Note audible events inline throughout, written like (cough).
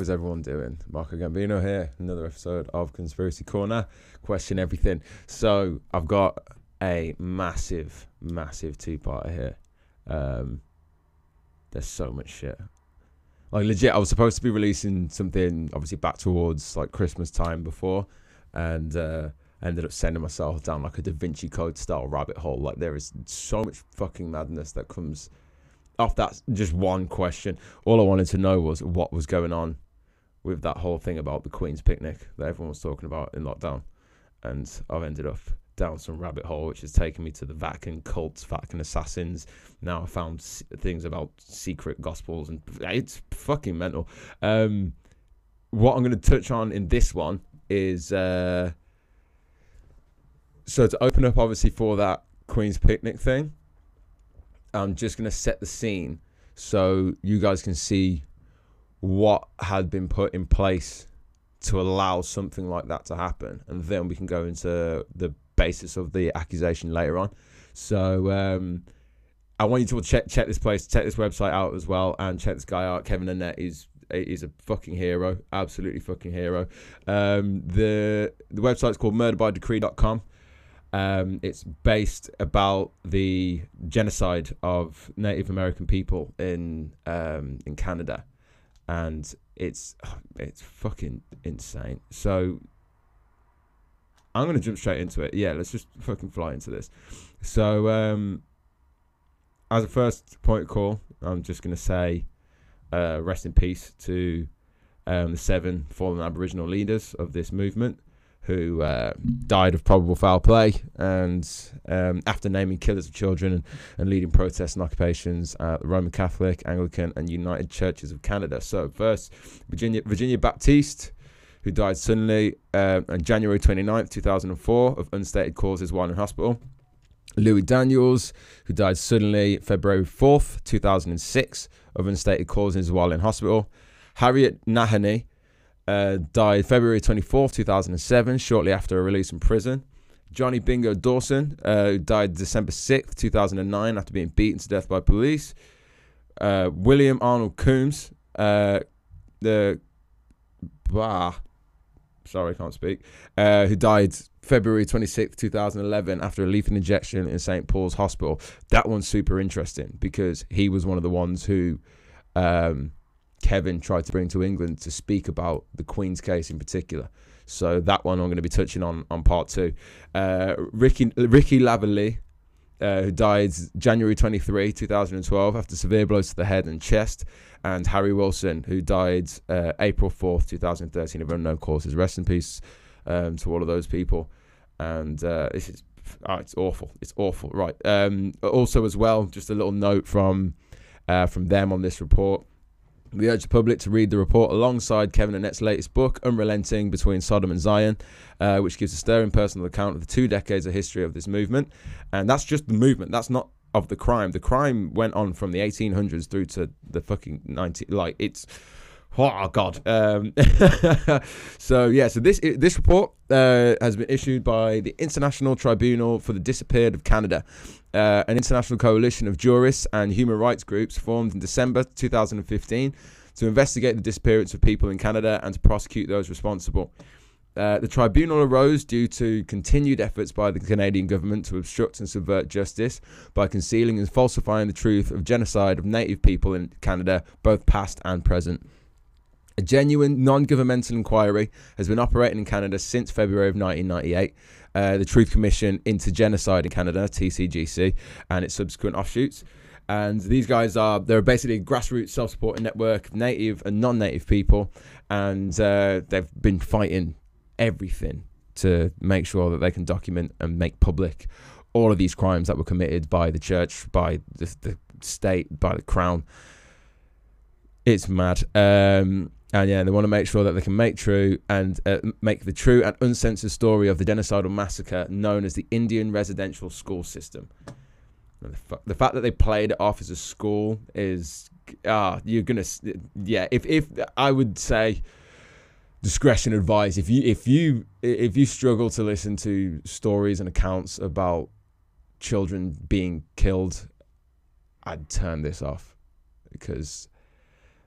How is everyone doing? Marco Gambino here, another episode of Conspiracy Corner. Question everything. So I've got a massive, massive two-parter here. Um, there's so much shit. Like legit, I was supposed to be releasing something obviously back towards like Christmas time before, and uh, ended up sending myself down like a Da Vinci Code style rabbit hole. Like there is so much fucking madness that comes off that just one question. All I wanted to know was what was going on with that whole thing about the Queen's picnic that everyone was talking about in lockdown, and I've ended up down some rabbit hole, which has taken me to the Vatican cults, Vatican assassins. Now I found things about secret gospels, and it's fucking mental. Um, what I'm going to touch on in this one is uh, so to open up, obviously, for that Queen's picnic thing. I'm just going to set the scene so you guys can see what had been put in place to allow something like that to happen, and then we can go into the basis of the accusation later on. So um, I want you to check check this place, check this website out as well, and check this guy out. Kevin Annett is is a fucking hero, absolutely fucking hero. Um, the the website's called murderbydecree.com. Um, it's based about the genocide of Native American people in um, in Canada, and it's (sighs) it's fucking insane. So I'm gonna jump straight into it. Yeah, let's just fucking fly into this. So um, as a first point call, I'm just gonna say uh, rest in peace to um, the seven fallen Aboriginal leaders of this movement who uh, died of probable foul play and um, after naming killers of children and, and leading protests and occupations at the Roman Catholic, Anglican, and United Churches of Canada. So first, Virginia Virginia Baptiste, who died suddenly uh, on January 29th, 2004, of unstated causes while in hospital. Louis Daniels, who died suddenly February 4th, 2006, of unstated causes while in hospital. Harriet Nahanee, uh, died February 24th, 2007, shortly after a release from prison. Johnny Bingo Dawson, uh, died December 6th, 2009, after being beaten to death by police. Uh, William Arnold Coombs, uh, the bah, sorry, can't speak, uh, who died February 26th, 2011, after a lethal injection in St. Paul's Hospital. That one's super interesting because he was one of the ones who. Um, Kevin tried to bring to England to speak about the Queen's case in particular. So that one I'm going to be touching on on part two. Uh, Ricky Ricky Lavallee, uh, who died January 23, 2012, after severe blows to the head and chest, and Harry Wilson, who died uh, April 4th, 2013, of unknown causes. Rest in peace um, to all of those people. And uh, this is oh, it's awful. It's awful. Right. Um, also, as well, just a little note from uh, from them on this report. We urge the public to read the report alongside Kevin Annett's latest book, Unrelenting Between Sodom and Zion, uh, which gives a stirring personal account of the two decades of history of this movement. And that's just the movement. That's not of the crime. The crime went on from the 1800s through to the fucking 90. Like, it's. Oh God! Um, (laughs) so yeah, so this this report uh, has been issued by the International Tribunal for the Disappeared of Canada, uh, an international coalition of jurists and human rights groups formed in December 2015 to investigate the disappearance of people in Canada and to prosecute those responsible. Uh, the tribunal arose due to continued efforts by the Canadian government to obstruct and subvert justice by concealing and falsifying the truth of genocide of Native people in Canada, both past and present. A genuine non governmental inquiry has been operating in Canada since February of 1998. Uh, the Truth Commission into Genocide in Canada, TCGC, and its subsequent offshoots. And these guys are, they're basically a grassroots self supporting network of native and non native people. And uh, they've been fighting everything to make sure that they can document and make public all of these crimes that were committed by the church, by the, the state, by the crown. It's mad. Um, and yeah, they want to make sure that they can make true and uh, make the true and uncensored story of the genocidal massacre known as the Indian residential school system. The, fa- the fact that they played it off as a school is ah, you're gonna yeah. If if I would say discretion advised, if you if you if you struggle to listen to stories and accounts about children being killed, I'd turn this off because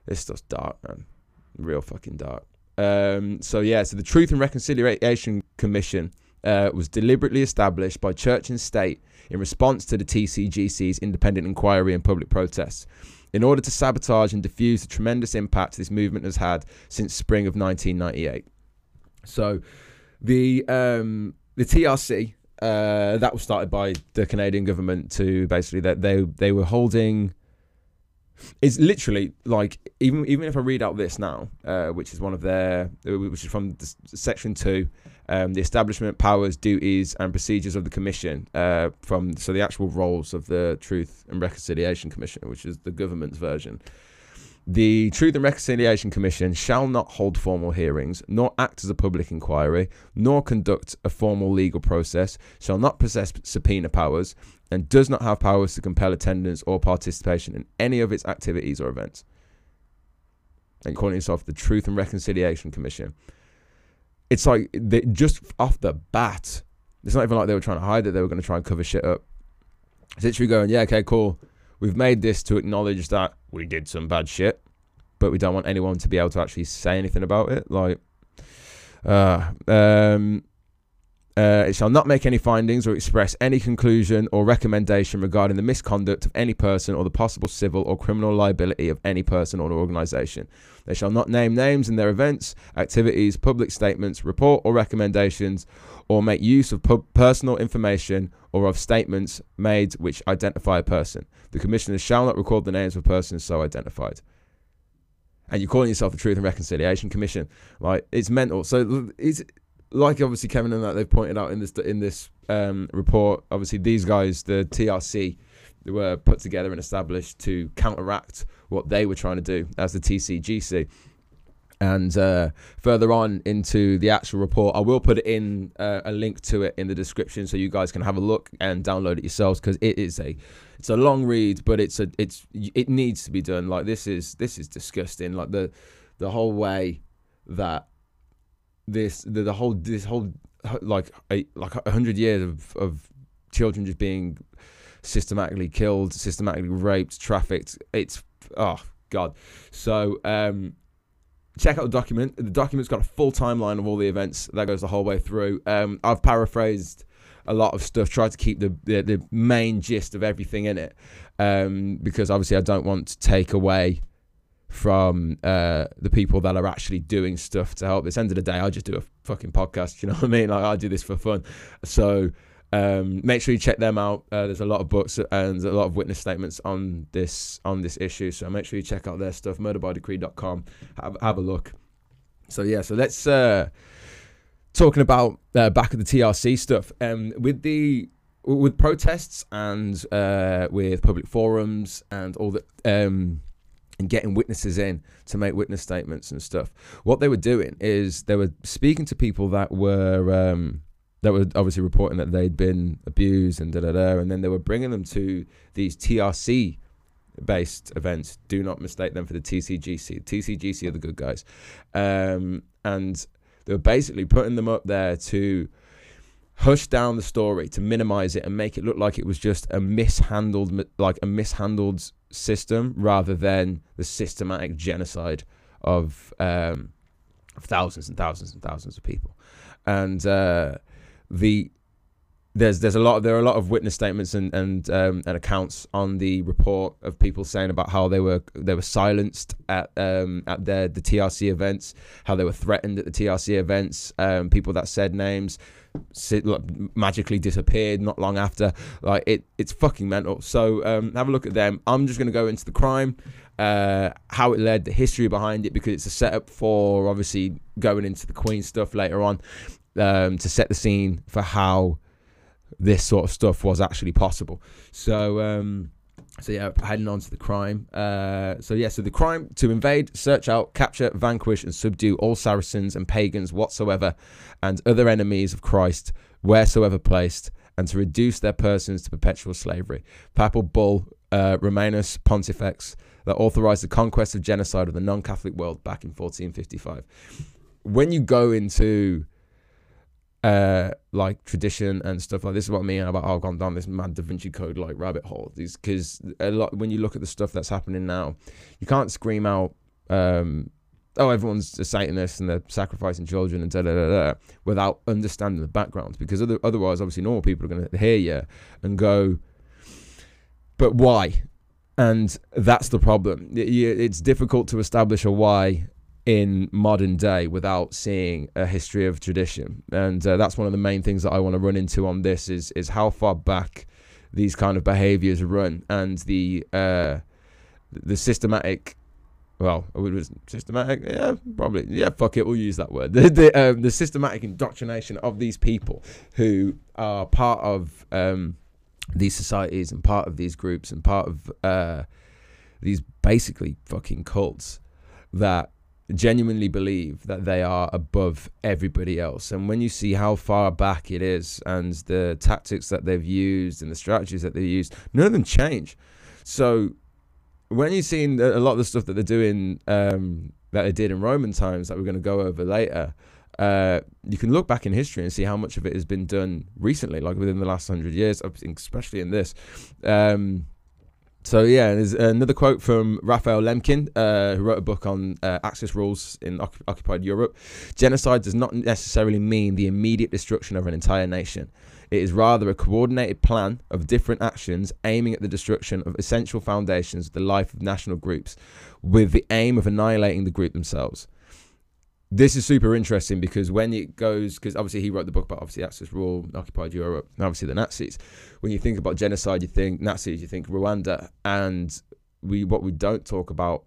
This stuff's dark, man. Real fucking dark. Um, so yeah, so the Truth and Reconciliation Commission uh, was deliberately established by church and state in response to the TCGC's independent inquiry and public protests in order to sabotage and diffuse the tremendous impact this movement has had since spring of 1998. So the um, the TRC uh, that was started by the Canadian government to basically that they they were holding it's literally like even even if I read out this now, uh, which is one of their, which is from section two, um, the establishment powers, duties, and procedures of the commission. Uh, from so the actual roles of the Truth and Reconciliation Commission, which is the government's version. The Truth and Reconciliation Commission shall not hold formal hearings, nor act as a public inquiry, nor conduct a formal legal process, shall not possess subpoena powers, and does not have powers to compel attendance or participation in any of its activities or events. And calling itself the Truth and Reconciliation Commission. It's like they, just off the bat, it's not even like they were trying to hide it, they were going to try and cover shit up. It's literally going, yeah, okay, cool We've made this to acknowledge that we did some bad shit, but we don't want anyone to be able to actually say anything about it. Like, uh, um, uh, it shall not make any findings or express any conclusion or recommendation regarding the misconduct of any person or the possible civil or criminal liability of any person or organisation. They shall not name names in their events, activities, public statements, report or recommendations, or make use of personal information or of statements made which identify a person. The commissioners shall not record the names of persons so identified. And you're calling yourself the Truth and Reconciliation Commission. Like it's mental. So it's like obviously Kevin and that they've pointed out in this in this um, report. Obviously these guys, the TRC, were put together and established to counteract what they were trying to do as the TCGC. And uh, further on into the actual report, I will put in uh, a link to it in the description so you guys can have a look and download it yourselves because it is a it's a long read, but it's a it's it needs to be done. Like this is this is disgusting. Like the the whole way that this the, the whole this whole like a like a hundred years of of children just being systematically killed, systematically raped, trafficked. It's oh god. So um check out the document. The document's got a full timeline of all the events that goes the whole way through. Um, I've paraphrased a lot of stuff, tried to keep the the, the main gist of everything in it, um, because obviously I don't want to take away from uh, the people that are actually doing stuff to help. At the end of the day, I just do a fucking podcast. (laughs) You know what I mean? Like I do this for fun. So um, make sure you check them out. Uh, there's a lot of books and a lot of witness statements on this on this issue. So make sure you check out their stuff. Murderbydecree.com. Have have a look. So yeah. So let's uh, talking about uh, back of the TRC stuff. Um, with the with protests and uh, with public forums and all the um, and getting witnesses in to make witness statements and stuff. What they were doing is they were speaking to people that were um, that were obviously reporting that they'd been abused and da da da, and then they were bringing them to these TRC based events. Do not mistake them for the TCGC. TCGC are the good guys, um, and they were basically putting them up there to hush down the story, to minimize it, and make it look like it was just a mishandled, like a mishandled system, rather than the systematic genocide of, um, of thousands and thousands and thousands of people, and. Uh, the there's there's a lot of, there are a lot of witness statements and and um, and accounts on the report of people saying about how they were they were silenced at um, at their the TRC events, how they were threatened at the TRC events, um, people that said names magically disappeared not long after. Like it it's fucking mental. So um, have a look at them. I'm just gonna go into the crime. Uh, how it led, the history behind it, because it's a setup for obviously going into the Queen stuff later on um, to set the scene for how this sort of stuff was actually possible. So, um, so yeah, heading on to the crime. Uh, so yeah, so the crime to invade, search out, capture, vanquish, and subdue all Saracens and pagans whatsoever, and other enemies of Christ wheresoever placed, and to reduce their persons to perpetual slavery. Papal bull uh, Romanus Pontifex that authorized the conquest of genocide of the non-Catholic world back in 1455. When you go into uh, like tradition and stuff like this is what I mean about oh, I've gone down this mad Da Vinci Code like rabbit hole. These because a lot when you look at the stuff that's happening now, you can't scream out um, oh, everyone's a Satanist and they're sacrificing children and da da da da, without understanding the background. Because other, otherwise, obviously, normal people are going to hear you and go, but why? And that's the problem. It's difficult to establish a why in modern day without seeing a history of tradition. And uh, that's one of the main things that I want to run into on this is is how far back these kind of behaviors run and the uh, the systematic well, it was systematic. Yeah, probably. Yeah, fuck it. We'll use that word. (laughs) The the, um, the systematic indoctrination of these people who are part of um, these societies and part of these groups and part of uh, these basically fucking cults that genuinely believe that they are above everybody else. And when you see how far back it is and the tactics that they've used and the strategies that they've used, none of them change. So when you've seen a lot of the stuff that they're doing um, that they did in Roman times that we're going to go over later, uh, you can look back in history and see how much of it has been done recently, like within the last hundred years, especially in this. Um, so yeah, there's another quote from Raphael Lemkin, uh, who wrote a book on uh, Axis rules in occupied Europe. Genocide does not necessarily mean the immediate destruction of an entire nation. It is rather a coordinated plan of different actions aiming at the destruction of essential foundations of the life of national groups, with the aim of annihilating the group themselves this is super interesting because when it goes, because obviously he wrote the book about obviously Axis rule, occupied Europe, and obviously the Nazis. When you think about genocide, you think Nazis, you think Rwanda, and we what we don't talk about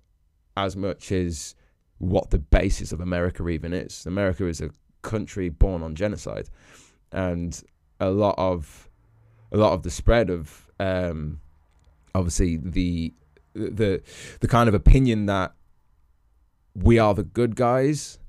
as much is what the basis of America even is. America is a country born on genocide, and a lot of a lot of the spread of um, obviously the the the kind of opinion that we are the good guys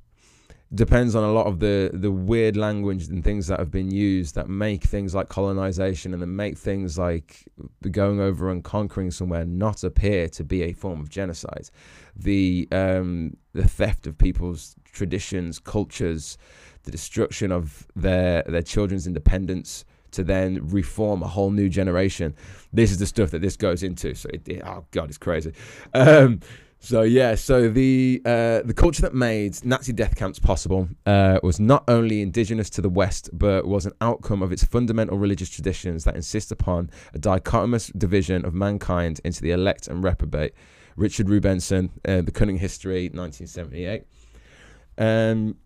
depends on a lot of the the weird language and things that have been used that make things like colonization and then make things like going over and conquering somewhere not appear to be a form of genocide. The um the theft of people's traditions cultures the destruction of their their children's independence to then reform a whole new generation. This is the stuff that this goes into. So it, it, oh god it's crazy. Um so yeah, so the uh, the culture that made Nazi death camps possible uh, was not only indigenous to the West, but was an outcome of its fundamental religious traditions that insist upon a dichotomous division of mankind into the elect and reprobate. Richard Rubenstein, uh, The Cunning History, 1978. Um,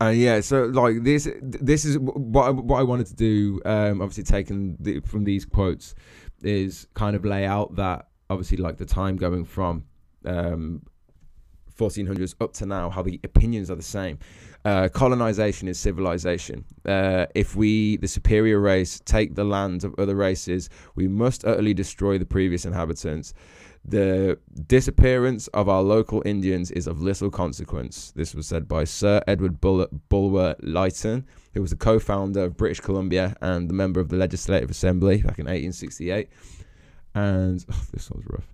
and yeah, so like this, this is what I, what I wanted to do. Um, obviously, taken the, from these quotes is kind of lay out that obviously like the time going from um, 1400s up to now, how the opinions are the same. Uh, colonization is civilization. Uh, if we, the superior race, take the lands of other races, we must utterly destroy the previous inhabitants. The disappearance of our local Indians is of little consequence. This was said by Sir Edward Bulwer Lytton, who was a co founder of British Columbia and the member of the Legislative Assembly back in 1868. And oh, this one's rough.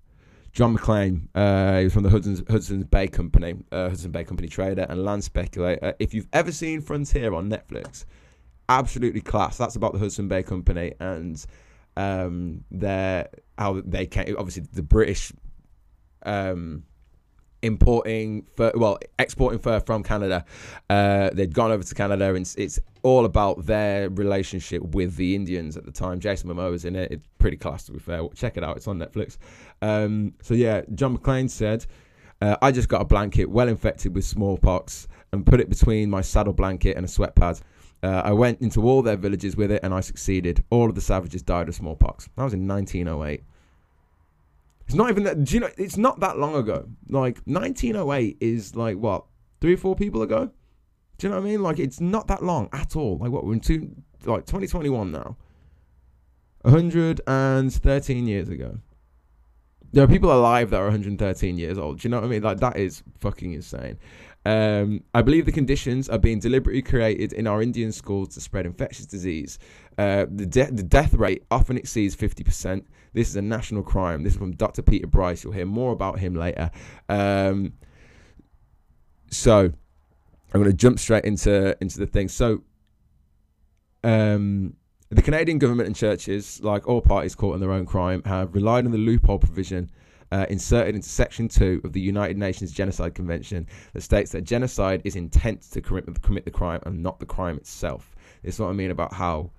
John Maclean, uh, he was from the Hudson's, Hudson's Bay Company, uh, Hudson Bay Company trader and land speculator. If you've ever seen Frontier on Netflix, absolutely class. That's about the Hudson Bay Company and um, their how they came. Obviously, the British um, importing fur, well, exporting fur from Canada. Uh, they'd gone over to Canada, and it's, all about their relationship with the Indians at the time. Jason Momoa was in it. It's pretty class, to be fair. Check it out. It's on Netflix. Um, so yeah, John Maclean said, uh, "I just got a blanket well infected with smallpox and put it between my saddle blanket and a sweat pad." Uh, I went into all their villages with it and I succeeded. All of the savages died of smallpox. That was in 1908. It's not even that. Do you know? It's not that long ago. Like 1908 is like what three or four people ago. Do you know what I mean? Like it's not that long at all. Like what we're in two, like 2021 now. 113 years ago. There are people alive that are 113 years old. Do you know what I mean? Like that is fucking insane. Um, I believe the conditions are being deliberately created in our Indian schools to spread infectious disease. Uh, the, de- the death rate often exceeds 50%. This is a national crime. This is from Dr. Peter Bryce. You'll hear more about him later. Um, so I'm going to jump straight into into the thing. So um, The Canadian government and churches, like all parties caught in their own crime, have relied on the loophole provision uh, inserted into Section 2 of the United Nations Genocide Convention that states that genocide is intent to commit, commit the crime and not the crime itself. It's what I mean about how,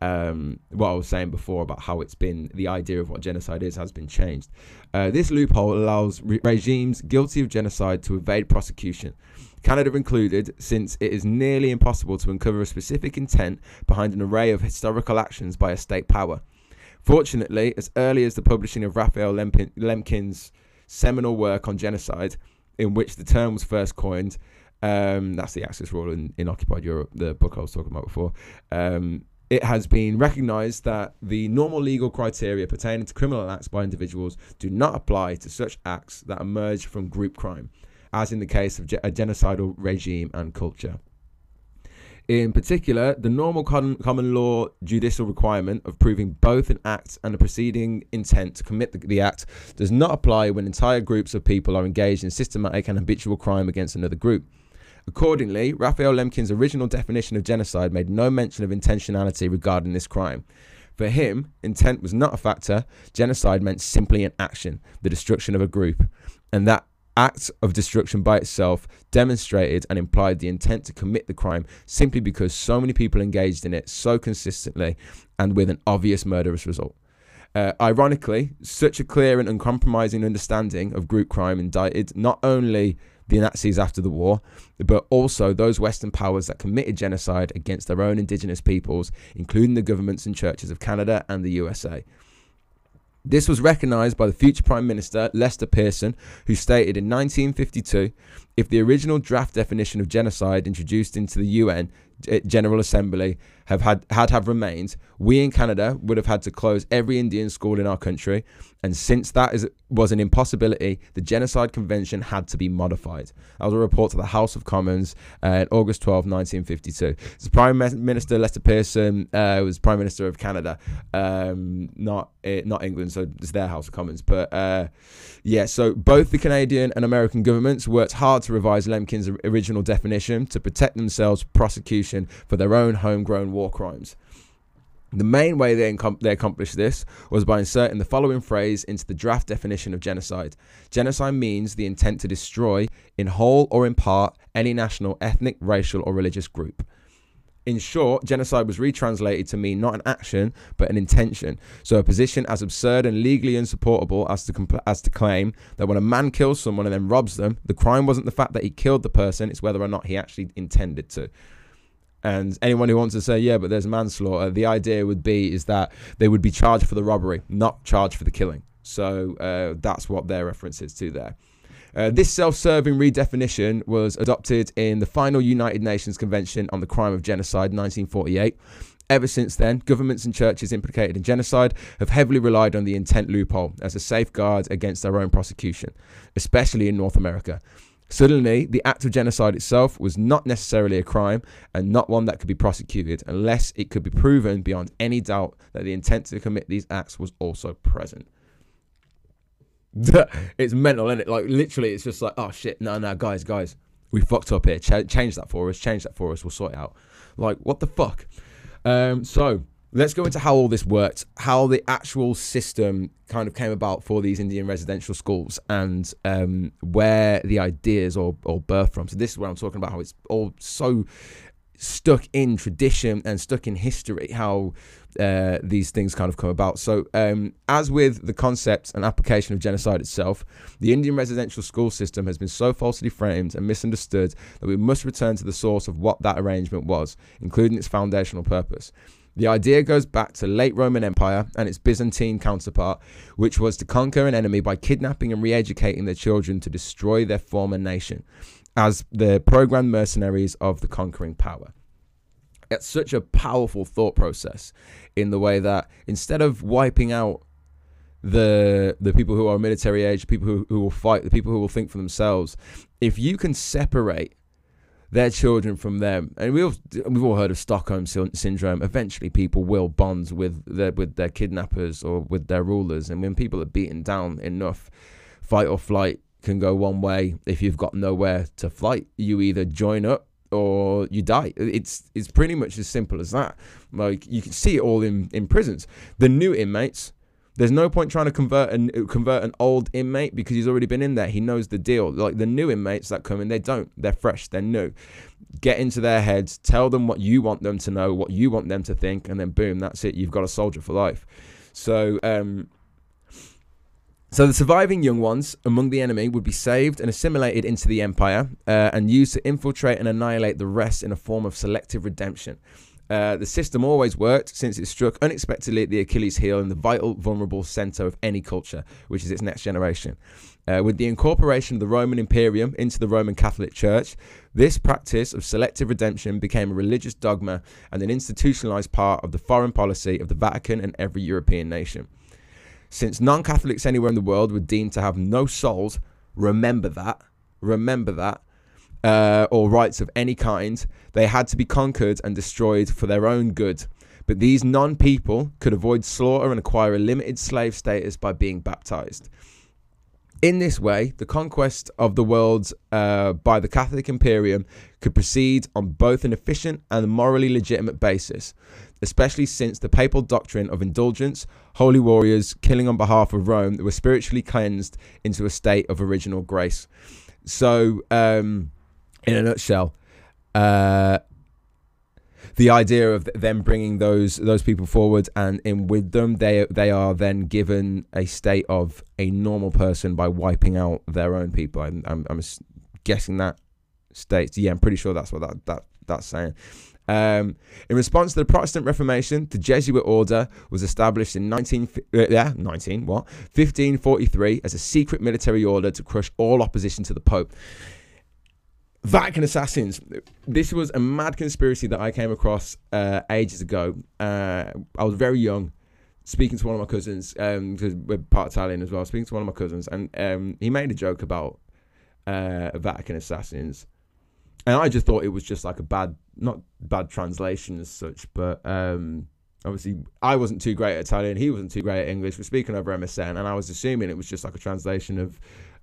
um, what I was saying before about how it's been, the idea of what genocide is has been changed. Uh, this loophole allows re- regimes guilty of genocide to evade prosecution. Canada included, since it is nearly impossible to uncover a specific intent behind an array of historical actions by a state power. Fortunately, as early as the publishing of Raphael Lemkin, Lemkin's seminal work on genocide, in which the term was first coined, um, that's the Axis rule in, in occupied Europe, the book I was talking about before. Um, it has been recognized that the normal legal criteria pertaining to criminal acts by individuals do not apply to such acts that emerge from group crime, as in the case of a genocidal regime and culture. In particular, the normal con- common law judicial requirement of proving both an act and a preceding intent to commit the, the, act does not apply when entire groups of people are engaged in systematic and habitual crime against another group. Accordingly, Raphael Lemkin's original definition of genocide made no mention of intentionality regarding this crime. For him, intent was not a factor. Genocide meant simply an action, the destruction of a group, and that act of destruction by itself demonstrated and implied the intent to commit the crime simply because so many people engaged in it so consistently and with an obvious murderous result. Uh, ironically, such a clear and uncompromising understanding of group crime indicted not only the Nazis after the war, but also those Western powers that committed genocide against their own indigenous peoples, including the governments and churches of Canada and the USA. This was recognised by the future Prime Minister, Lester Pearson, who stated in 1952 if the original draft definition of genocide introduced into the UN uh, General Assembly have had had have remained, we in Canada would have had to close every Indian school in our country. And since that is was an impossibility, the Genocide Convention had to be modified. That was a report to the House of Commons uh, August 12, 1952. So Prime Minister Lester Pearson uh, was Prime Minister of Canada, um, not uh, not England, so it's their House of Commons. But uh, yeah, so both the Canadian and American governments worked hard to revise Lemkin's original definition to protect themselves prosecution for their own homegrown war crimes. The main way they, they, accomplished this was by inserting the following phrase into the draft definition of genocide. Genocide means the intent to destroy, in whole or in part, any national, ethnic, racial, or religious group. In short, genocide was retranslated to mean not an action, but an intention. So, a position as absurd and legally unsupportable as to, compl- as to claim that when a man kills someone and then robs them, the crime wasn't the fact that he killed the person, it's whether or not he actually intended to. And anyone who wants to say, yeah, but there's manslaughter, the idea would be is that they would be charged for the robbery, not charged for the killing. So uh, that's what their reference is to there. Uh, this self serving redefinition was adopted in the final United Nations Convention on the Crime of Genocide 1948. Ever since then, governments and churches implicated in genocide have heavily relied on the intent loophole as a safeguard against their own prosecution, especially in North America. Suddenly, the act of genocide itself was not necessarily a crime and not one that could be prosecuted unless it could be proven beyond any doubt that the intent to commit these acts was also present. (laughs) it's mental, isn't it? Like, literally, it's just like, oh shit, no, no, guys, guys, we fucked up here. Ch- change that for us, change that for us, we'll sort it out. Like, what the fuck? Um, so, let's go into how all this worked, how the actual system kind of came about for these Indian residential schools, and um, where the ideas or or birth from. So this is where I'm talking about how it's all so stuck in tradition and stuck in history. How uh, these things kind of come about. So, um, as with the concept and application of genocide itself, the Indian residential school system has been so falsely framed and misunderstood that we must return to the source of what that arrangement was, including its foundational purpose. The idea goes back to late Roman Empire and its Byzantine counterpart, which was to conquer an enemy by kidnapping and re-educating their children to destroy their former nation, as the programmed mercenaries of the conquering power. It's such a powerful thought process in the way that instead of wiping out the the people who are military age, people who, who will fight, the people who will think for themselves, if you can separate their children from them. And we've we've all heard of Stockholm syndrome. Eventually, people will bond with their with their kidnappers or with their rulers. And when people are beaten down enough, fight or flight can go one way. If you've got nowhere to fight, you either join up or you die. It's it's pretty much as simple as that. Like you can see it all in in prisons. The new inmates. There's no point trying to convert an convert an old inmate because he's already been in there. He knows the deal. Like the new inmates that come in, they don't. They're fresh. They're new. Get into their heads. Tell them what you want them to know, what you want them to think, and then boom, that's it. You've got a soldier for life. So um, so the surviving young ones among the enemy would be saved and assimilated into the empire uh, and used to infiltrate and annihilate the rest in a form of selective redemption. Uh, the system always worked since it struck unexpectedly at the Achilles heel in the vital, vulnerable center of any culture, which is its next generation. Uh, with the incorporation of the Roman Imperium into the Roman Catholic Church, this practice of selective redemption became a religious dogma and an institutionalized part of the foreign policy of the Vatican and every European nation. Since non Catholics anywhere in the world were deemed to have no souls, remember that, remember that, uh, or rights of any kind, they had to be conquered and destroyed for their own good. But these non people could avoid slaughter and acquire a limited slave status by being baptized. In this way, the conquest of the world uh, by the Catholic Imperium could proceed on both an efficient and morally legitimate basis especially since the papal doctrine of indulgence, holy warriors killing on behalf of Rome were spiritually cleansed into a state of original grace. So, um, in a nutshell, uh, the idea of them bringing those those people forward and in with them they they are then given a state of a normal person by wiping out their own people i'm, I'm, I'm guessing that states yeah i'm pretty sure that's what that, that that's saying um, in response to the Protestant Reformation, the Jesuit order was established in 19, uh, yeah, 19, what? 1543 as a secret military order to crush all opposition to the Pope. Vatican assassins. This was a mad conspiracy that I came across uh, ages ago. Uh, I was very young, speaking to one of my cousins, because um, we're part Italian as well, speaking to one of my cousins, and um, he made a joke about uh, Vatican assassins and I just thought it was just like a bad, not bad translation as such, but um, obviously I wasn't too great at Italian, he wasn't too great at English. We're speaking over MSN, and I was assuming it was just like a translation of,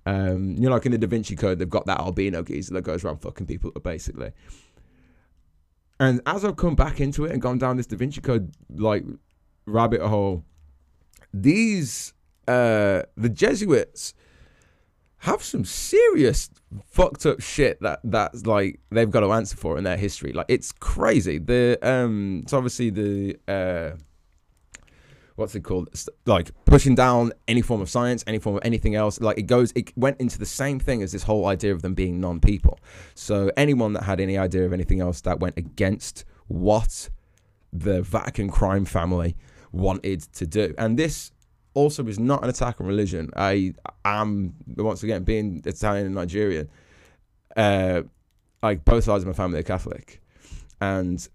um, you know, like in the Da Vinci Code, they've got that albino geezer that goes around fucking people basically. And as I've come back into it and gone down this Da Vinci Code like rabbit hole, these uh, the Jesuits have some serious fucked up shit that that's like they've got to answer for in their history. Like it's crazy. The um, it's obviously the uh, what's it called? like pushing down any form of science, any form of anything else. Like it goes, it went into the same thing as this whole idea of them being non-people. So anyone that had any idea of anything else that went against what the Vatican crime family wanted to do, and this also is not an attack on religion. I am once again being Italian and Nigerian. Uh, like both sides of my family are Catholic, and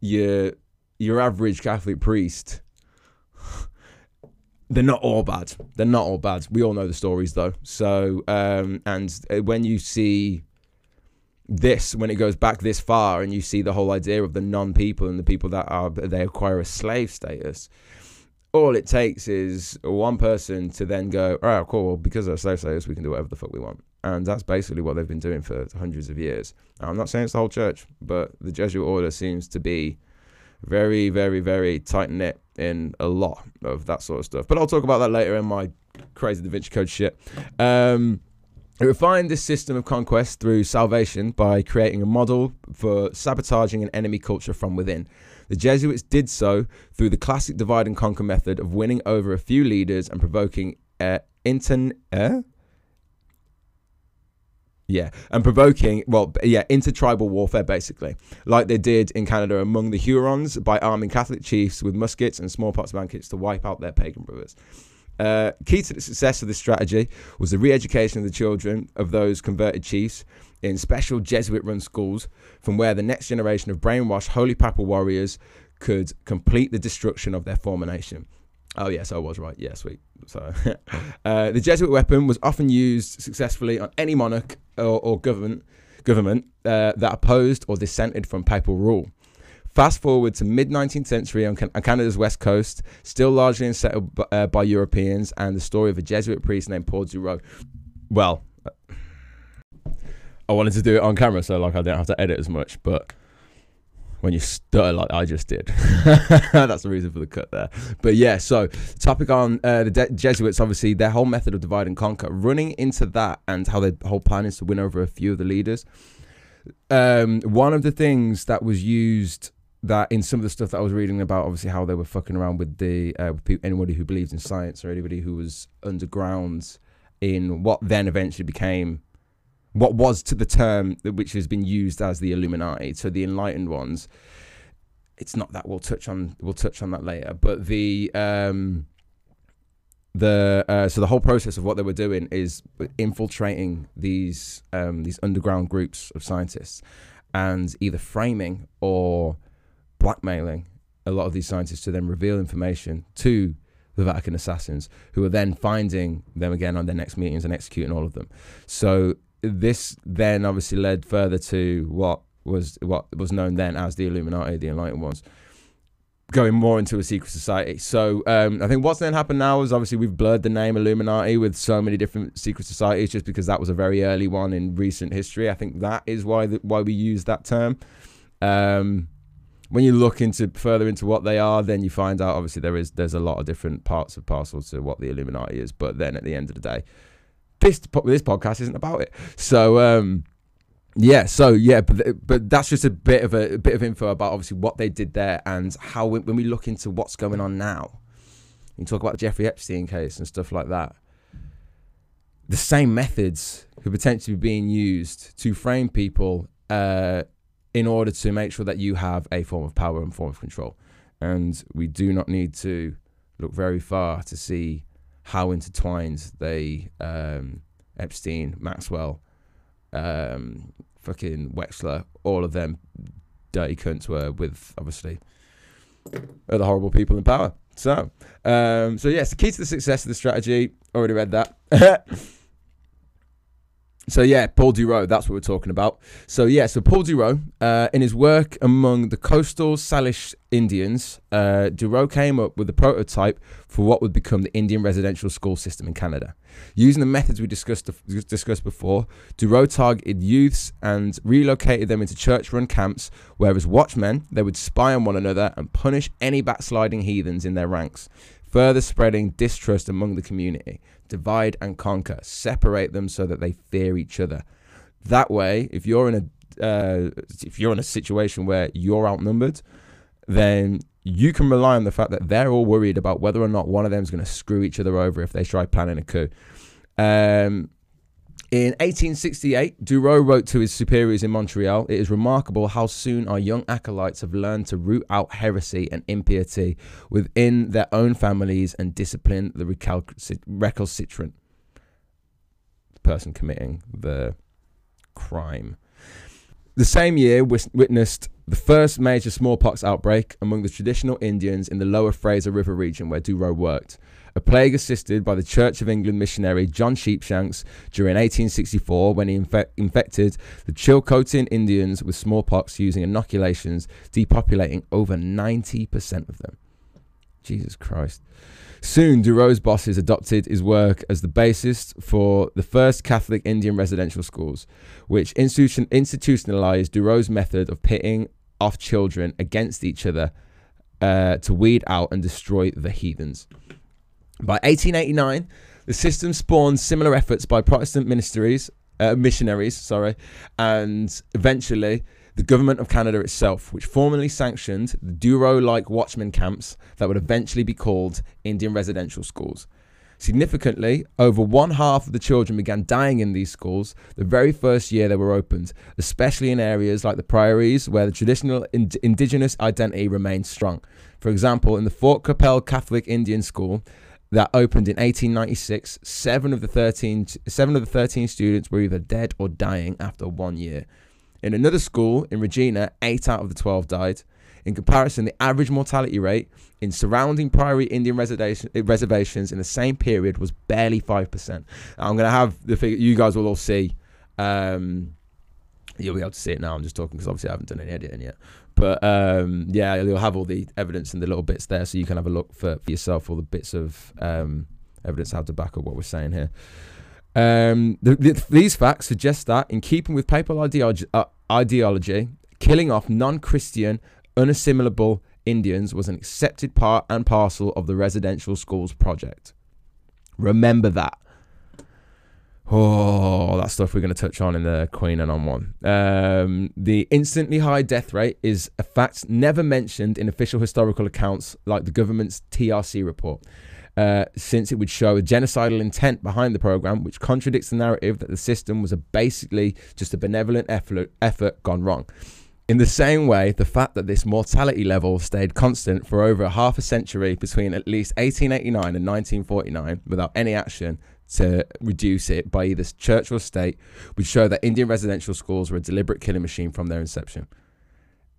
your your average Catholic priest, they're not all bad. They're not all bad. We all know the stories though. So um, and uh, when you see this when it goes back this far and you see the whole idea of the non-people and the people that are they acquire a slave status all it takes is one person to then go, all right, cool, well, because of slave status, we can do whatever the fuck we want. And that's basically what they've been doing for hundreds of years. Now, I'm not saying it's the whole church, but the Jesuit order seems to be very, very, very tight knit in a lot of that sort of stuff. But I'll talk about that later in my crazy Da Vinci Code shit. Um, it refined this system of conquest through salvation by creating a model for sabotaging an enemy culture from within. The Jesuits did so through the classic divide and conquer method of winning over a few leaders and provoking uh, intern. Uh? Yeah, and provoking, well, yeah, intertribal warfare basically, like they did in Canada among the Hurons by arming Catholic chiefs with muskets and smallpox blankets to wipe out their pagan brothers. Uh, key to the success of this strategy was the re education of the children of those converted chiefs in special Jesuit run schools from where the next generation of brainwashed holy papal warriors could complete the destruction of their former nation. Oh, yes, I was right. Yeah, sweet. So, (laughs) uh, the Jesuit weapon was often used successfully on any monarch or, or government, government uh, that opposed or dissented from papal rule. Fast forward to mid 19th century on, Canada's west coast, still largely unsettled by, uh, by Europeans, and the story of a Jesuit priest named Paul Durieu. Well, I wanted to do it on camera, so like I didn't have to edit as much. But when you stutter like I just did, (laughs) that's the reason for the cut there. But yeah, so topic on uh, the De- Jesuits, obviously their whole method of divide and conquer, running into that and how their whole plan is to win over a few of the leaders. Um, one of the things that was used that in some of the stuff that I was reading about, obviously how they were fucking around with the uh, with anybody who believes in science or anybody who was underground in what then eventually became what was to the term which has been used as the Illuminati, so the enlightened ones. It's not that we'll touch on we'll touch on that later, but the um the uh, so the whole process of what they were doing is infiltrating these um these underground groups of scientists and either framing or blackmailing a lot of these scientists to then reveal information to the Vatican assassins, who are then finding them again on their next meetings and executing all of them. So this then obviously led further to what was what was known then as the Illuminati, the Enlightened Ones, going more into a secret society. So um, I think what's then happened now is obviously we've blurred the name Illuminati with so many different secret societies, just because that was a very early one in recent history. I think that is why the, why we use that term. Um, when you look into further into what they are, then you find out obviously there is there's a lot of different parts of parcels to what the Illuminati is. But then at the end of the day, this this podcast isn't about it. So um, yeah, so yeah, but but that's just a bit of a, a, bit of info about obviously what they did there and how when, when we look into what's going on now, you talk about the Jeffrey Epstein case and stuff like that. The same methods could potentially be being used to frame people. Uh, in order to make sure that you have a form of power and form of control. And we do not need to look very far to see how intertwined they, um, Epstein, Maxwell, um, fucking Wexner, all of them dirty cunts were with obviously other horrible people in power. So, um, so yes, the key to the success of the strategy. Already read that. (laughs) So yeah, Paul Durieu, that's what we're talking about. So yeah, so Paul Durieu, uh, in his work among the coastal Salish Indians, uh, Durieu came up with a prototype for what would become the Indian residential school system in Canada. Using the methods we discussed discussed before, Durieu targeted youths and relocated them into church-run camps, where as watchmen they would spy on one another and punish any backsliding heathens in their ranks further spreading distrust among the community. Divide and conquer, separate them so that they fear each other. That way, if you're in a uh, if you're in a situation where you're outnumbered, then you can rely on the fact that they're all worried about whether or not one of them is going to screw each other over if they try planning a coup. Um, in 1868, Durieu wrote to his superiors in Montreal It is remarkable how soon our young acolytes have learned to root out heresy and impiety within their own families and discipline the recalcitrant person committing the crime. The same year witnessed the first major smallpox outbreak among the traditional Indians in the lower Fraser River region where Durieu worked a plague assisted by the Church of England missionary John Sheepshanks during 1864 when he infe- infected the Chilcotin Indians with smallpox using inoculations, depopulating over 90% of them. Jesus Christ. Soon, Durieu's bosses adopted his work as the basis for the first Catholic Indian residential schools, which institution- institutionalized Durieu's method of pitting off children against each other uh, to weed out and destroy the heathens. By 1889, the system spawned similar efforts by Protestant ministries, uh, missionaries, sorry, and eventually the government of Canada itself, which formally sanctioned the Durieu-like watchman camps that would eventually be called Indian residential schools. Significantly, over one half of the children began dying in these schools the very first year they were opened, especially in areas like the prairies where the traditional ind- indigenous identity remained strong. For example, in the Fort Qu'Appelle Catholic Indian School, that opened in 1896, seven of the 13, seven of the 13 students were either dead or dying after one year. In another school in Regina, eight out of the 12 died. In comparison, the average mortality rate in surrounding prairie Indian reservations in the same period was barely 5%. I'm going to have the figure, you guys will all see. Um, you'll be able to see it now. I'm just talking because obviously I haven't done any editing yet. But um, yeah, you'll have all the evidence and the little bits there, so you can have a look for, for yourself, all the bits of um, evidence how to back up what we're saying here. Um, the, the, these facts suggest that, in keeping with papal ideology, uh, ideology killing off non Christian, unassimilable Indians was an accepted part and parcel of the residential schools project. Remember that. Oh, that stuff we're going to touch on in the Queen and on one. Um, the instantly high death rate is a fact never mentioned in official historical accounts like the government's TRC report, uh, since it would show a genocidal intent behind the program, which contradicts the narrative that the system was basically just a benevolent effort, effort gone wrong. In the same way, the fact that this mortality level stayed constant for over half a century between at least 1889 and 1949 without any action to reduce it by either church or state would show that Indian residential schools were a deliberate killing machine from their inception.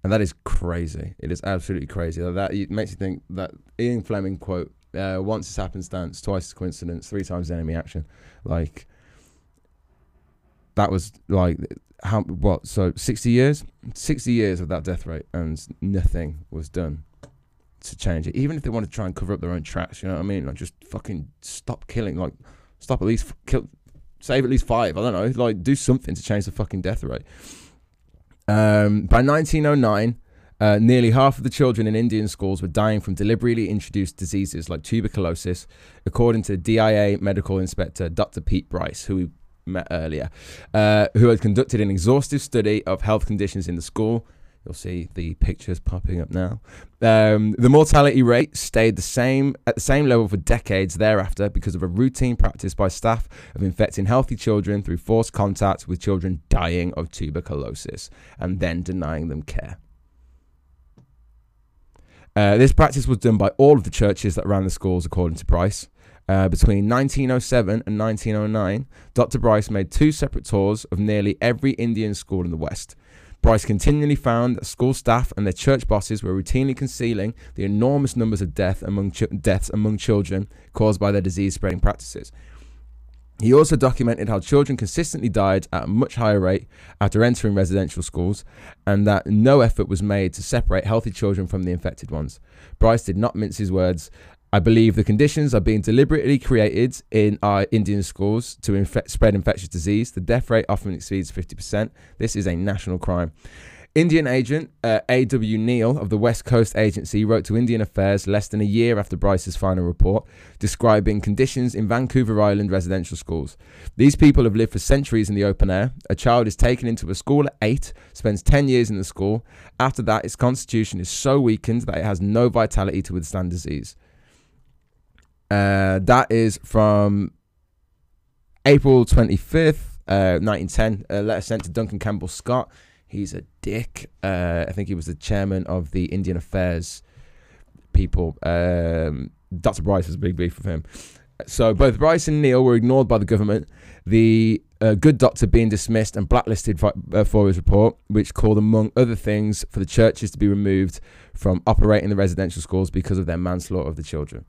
And that is crazy. It is absolutely crazy. That it makes you think that Ian Fleming quote, uh, once is happenstance, twice is coincidence, three times enemy action. Like, that was like, how, what, so 60 years? 60 years of that death rate, and nothing was done to change it. Even if they want to try and cover up their own tracks, you know what I mean? Like, just fucking stop killing. Like, Stop at least kill, save at least five. I don't know, like do something to change the fucking death rate. Um, by 1909, uh, nearly half of the children in Indian schools were dying from deliberately introduced diseases like tuberculosis, according to DIA medical inspector Dr. Pete Bryce, who we met earlier, uh, who had conducted an exhaustive study of health conditions in the school You'll see the pictures popping up now. Um, the mortality rate stayed the same at the same level for decades thereafter because of a routine practice by staff of infecting healthy children through forced contact with children dying of tuberculosis and then denying them care. Uh, this practice was done by all of the churches that ran the schools, according to Bryce. Uh, between 1907 and 1909, Dr. Bryce made two separate tours of nearly every Indian school in the West. Bryce continually found that school staff and their church bosses were routinely concealing the enormous numbers of death among ch- deaths among children caused by their disease spreading practices. He also documented how children consistently died at a much higher rate after entering residential schools, and that no effort was made to separate healthy children from the infected ones. Bryce did not mince his words, I believe the conditions are being deliberately created in our Indian schools to spread infectious disease. The death rate often exceeds 50%. This is a national crime. Indian agent uh, A.W. Neill of the West Coast Agency wrote to Indian Affairs less than a year after Bryce's final report, describing conditions in Vancouver Island residential schools. These people have lived for centuries in the open air. A child is taken into a school at eight, spends 10 years in the school. After that, its constitution is so weakened that it has no vitality to withstand disease. Uh, that is from April 25th, uh, 1910. A letter sent to Duncan Campbell Scott. He's a dick. Uh, I think he was the chairman of the Indian Affairs people. Um, Dr. Bryce was a big beef with him. So both Bryce and Neill were ignored by the government. The uh, good doctor being dismissed and blacklisted for, uh, for, his report, which called, among other things, for the churches to be removed from operating the residential schools because of their manslaughter of the children.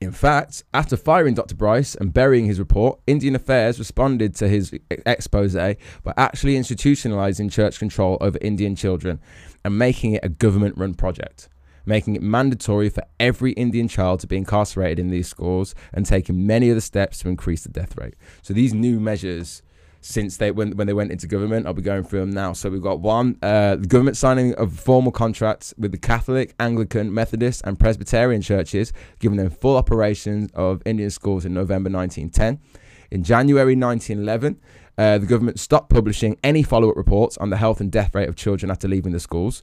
In fact, after firing Dr. Bryce and burying his report, Indian Affairs responded to his expose by actually institutionalizing church control over Indian children and making it a government run project, making it mandatory for every Indian child to be incarcerated in these schools and taking many of the steps to increase the death rate. So these new measures since they when when they went into government. I'll be going through them now. So we've got one, uh, the government signing of formal contracts with the Catholic, Anglican, Methodist, and Presbyterian churches, giving them full operations of Indian schools in November 1910. In January 1911, uh, the government stopped publishing any follow-up reports on the health and death rate of children after leaving the schools.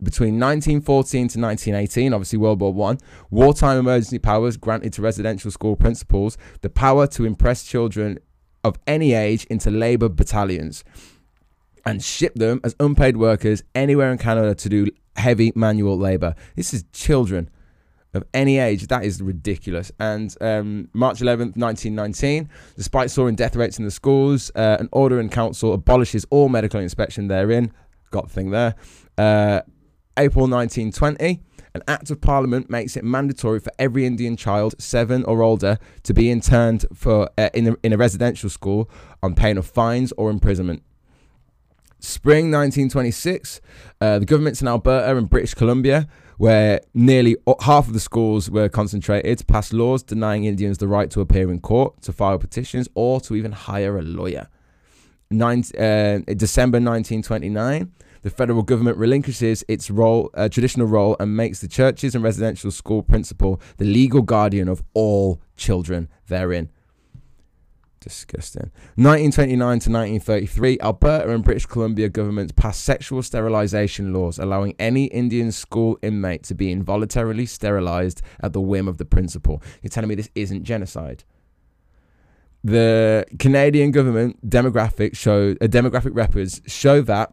Between 1914 to 1918, obviously World War One, wartime emergency powers granted to residential school principals the power to impress children of any age into labour battalions and ship them as unpaid workers anywhere in Canada to do heavy manual labour. This is children of any age. That is ridiculous. And um, March 11th, 1919, despite soaring death rates in the schools, uh, an order in council abolishes all medical inspection therein. Got the thing there. Uh, April 1920, an act of parliament makes it mandatory for every Indian child, seven or older, to be interned for uh, in, a, in a residential school on pain of fines or imprisonment. Spring 1926, uh, the governments in Alberta and British Columbia, where nearly half of the schools were concentrated, passed laws denying Indians the right to appear in court, to file petitions, or to even hire a lawyer. Nine, uh, December 1929, the federal government relinquishes its role, uh, traditional role, and makes the churches and residential school principal the legal guardian of all children therein. Disgusting. 1929 to 1933, Alberta and British Columbia governments passed sexual sterilization laws, allowing any Indian school inmate to be involuntarily sterilized at the whim of the principal. You're telling me this isn't genocide? The Canadian government demographic show, uh, demographic records show that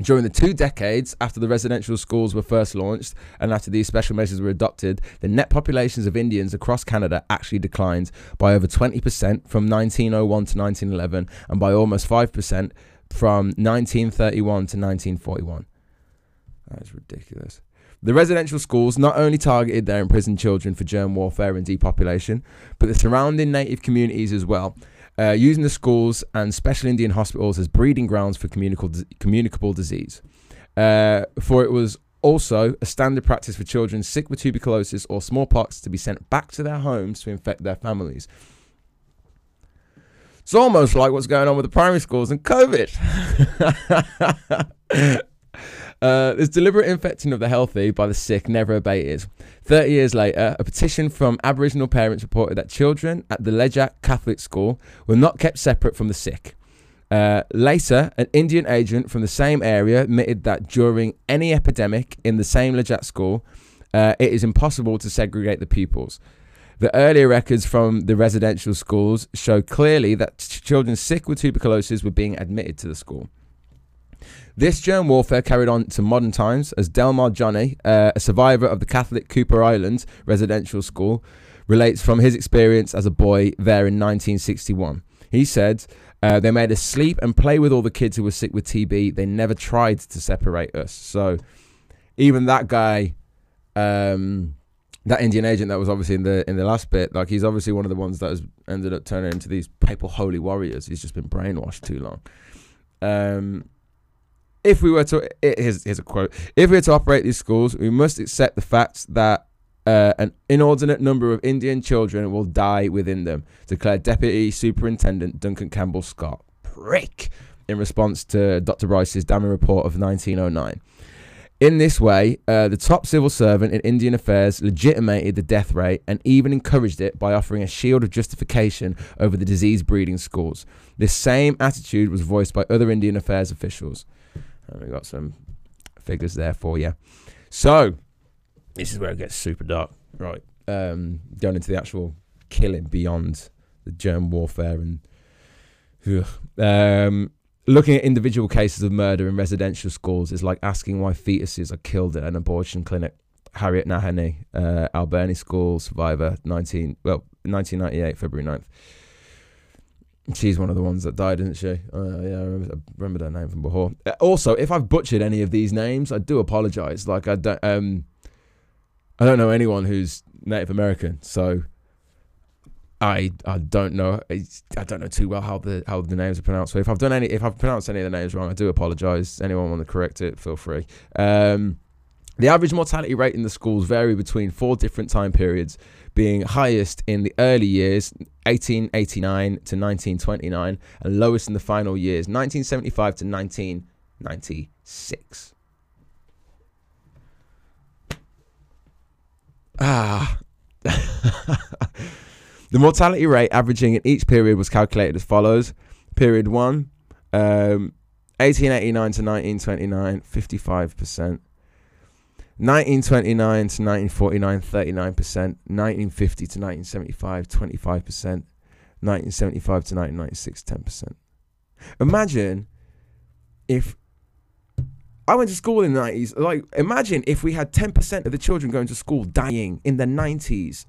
during the two decades after the residential schools were first launched and after these special measures were adopted, the net populations of Indians across Canada actually declined by over 20% from 1901 to 1911 and by almost 5% from 1931 to 1941. That is ridiculous. The residential schools not only targeted their imprisoned children for germ warfare and depopulation, but the surrounding native communities as well uh, using the schools and special Indian hospitals as breeding grounds for communicable, communicable disease. Uh, for it was also a standard practice for children sick with tuberculosis or smallpox to be sent back to their homes to infect their families. It's almost like what's going on with the primary schools and COVID. (laughs) Uh, this deliberate infecting of the healthy by the sick never abated. 30 years later, a petition from Aboriginal parents reported that children at the Lejac Catholic School were not kept separate from the sick. Uh, later, an Indian agent from the same area admitted that during any epidemic in the same Lejac school, uh, it is impossible to segregate the pupils. The earlier records from the residential schools show clearly that children sick with tuberculosis were being admitted to the school. This germ warfare carried on to modern times as Delmar Johnny, uh, a survivor of the Catholic Kuper Island residential school, relates from his experience as a boy there in 1961. He said, uh, They made us sleep and play with all the kids who were sick with TB. They never tried to separate us. So even that guy, um, that Indian agent that was obviously in the in the last bit, like he's obviously one of the ones that has ended up turning into these papal holy warriors. He's just been brainwashed too long. Um, if we were to here's, here's a quote if we were to operate these schools we must accept the fact that uh, an inordinate number of indian children will die within them declared deputy superintendent duncan campbell scott prick in response to dr Bryce's damning report of 1909 in this way, uh, the top civil servant in Indian affairs legitimated the death rate and even encouraged it by offering a shield of justification over the disease breeding schools. This same attitude was voiced by other Indian affairs officials. And we got some figures there for you. So this is where it gets super dark, right? Um, going into the actual killing beyond the germ warfare and um, looking at individual cases of murder in residential schools is like asking why fetuses are killed at an abortion clinic. Harriet Nahanee, uh, Alberni School survivor, 19 well 1998 February 9th. She's one of the ones that died, isn't she? Uh, yeah, I remember, I remember that name from before. Uh, also, if I've butchered any of these names, I do apologize. Like I don't, um, I don't know anyone who's Native American, so I I don't know. I don't know too well how the how the names are pronounced. So if I've done any, if I've pronounced any of the names wrong, I do apologize. Anyone want to correct it, feel free. Um, the average mortality rate in the schools vary between four different time periods being highest in the early years, 1889 to 1929, and lowest in the final years, 1975 to 1996. Ah. (laughs) the mortality rate averaging in each period was calculated as follows. Period 1, um, 1889 to 1929, 55%. 1929 to 1949, 39%. 1950 to 1975, 25%. 1975 to 1996, 10%. Imagine if I went to school in the 90s. Like, imagine if we had 10% of the children going to school dying in the 90s.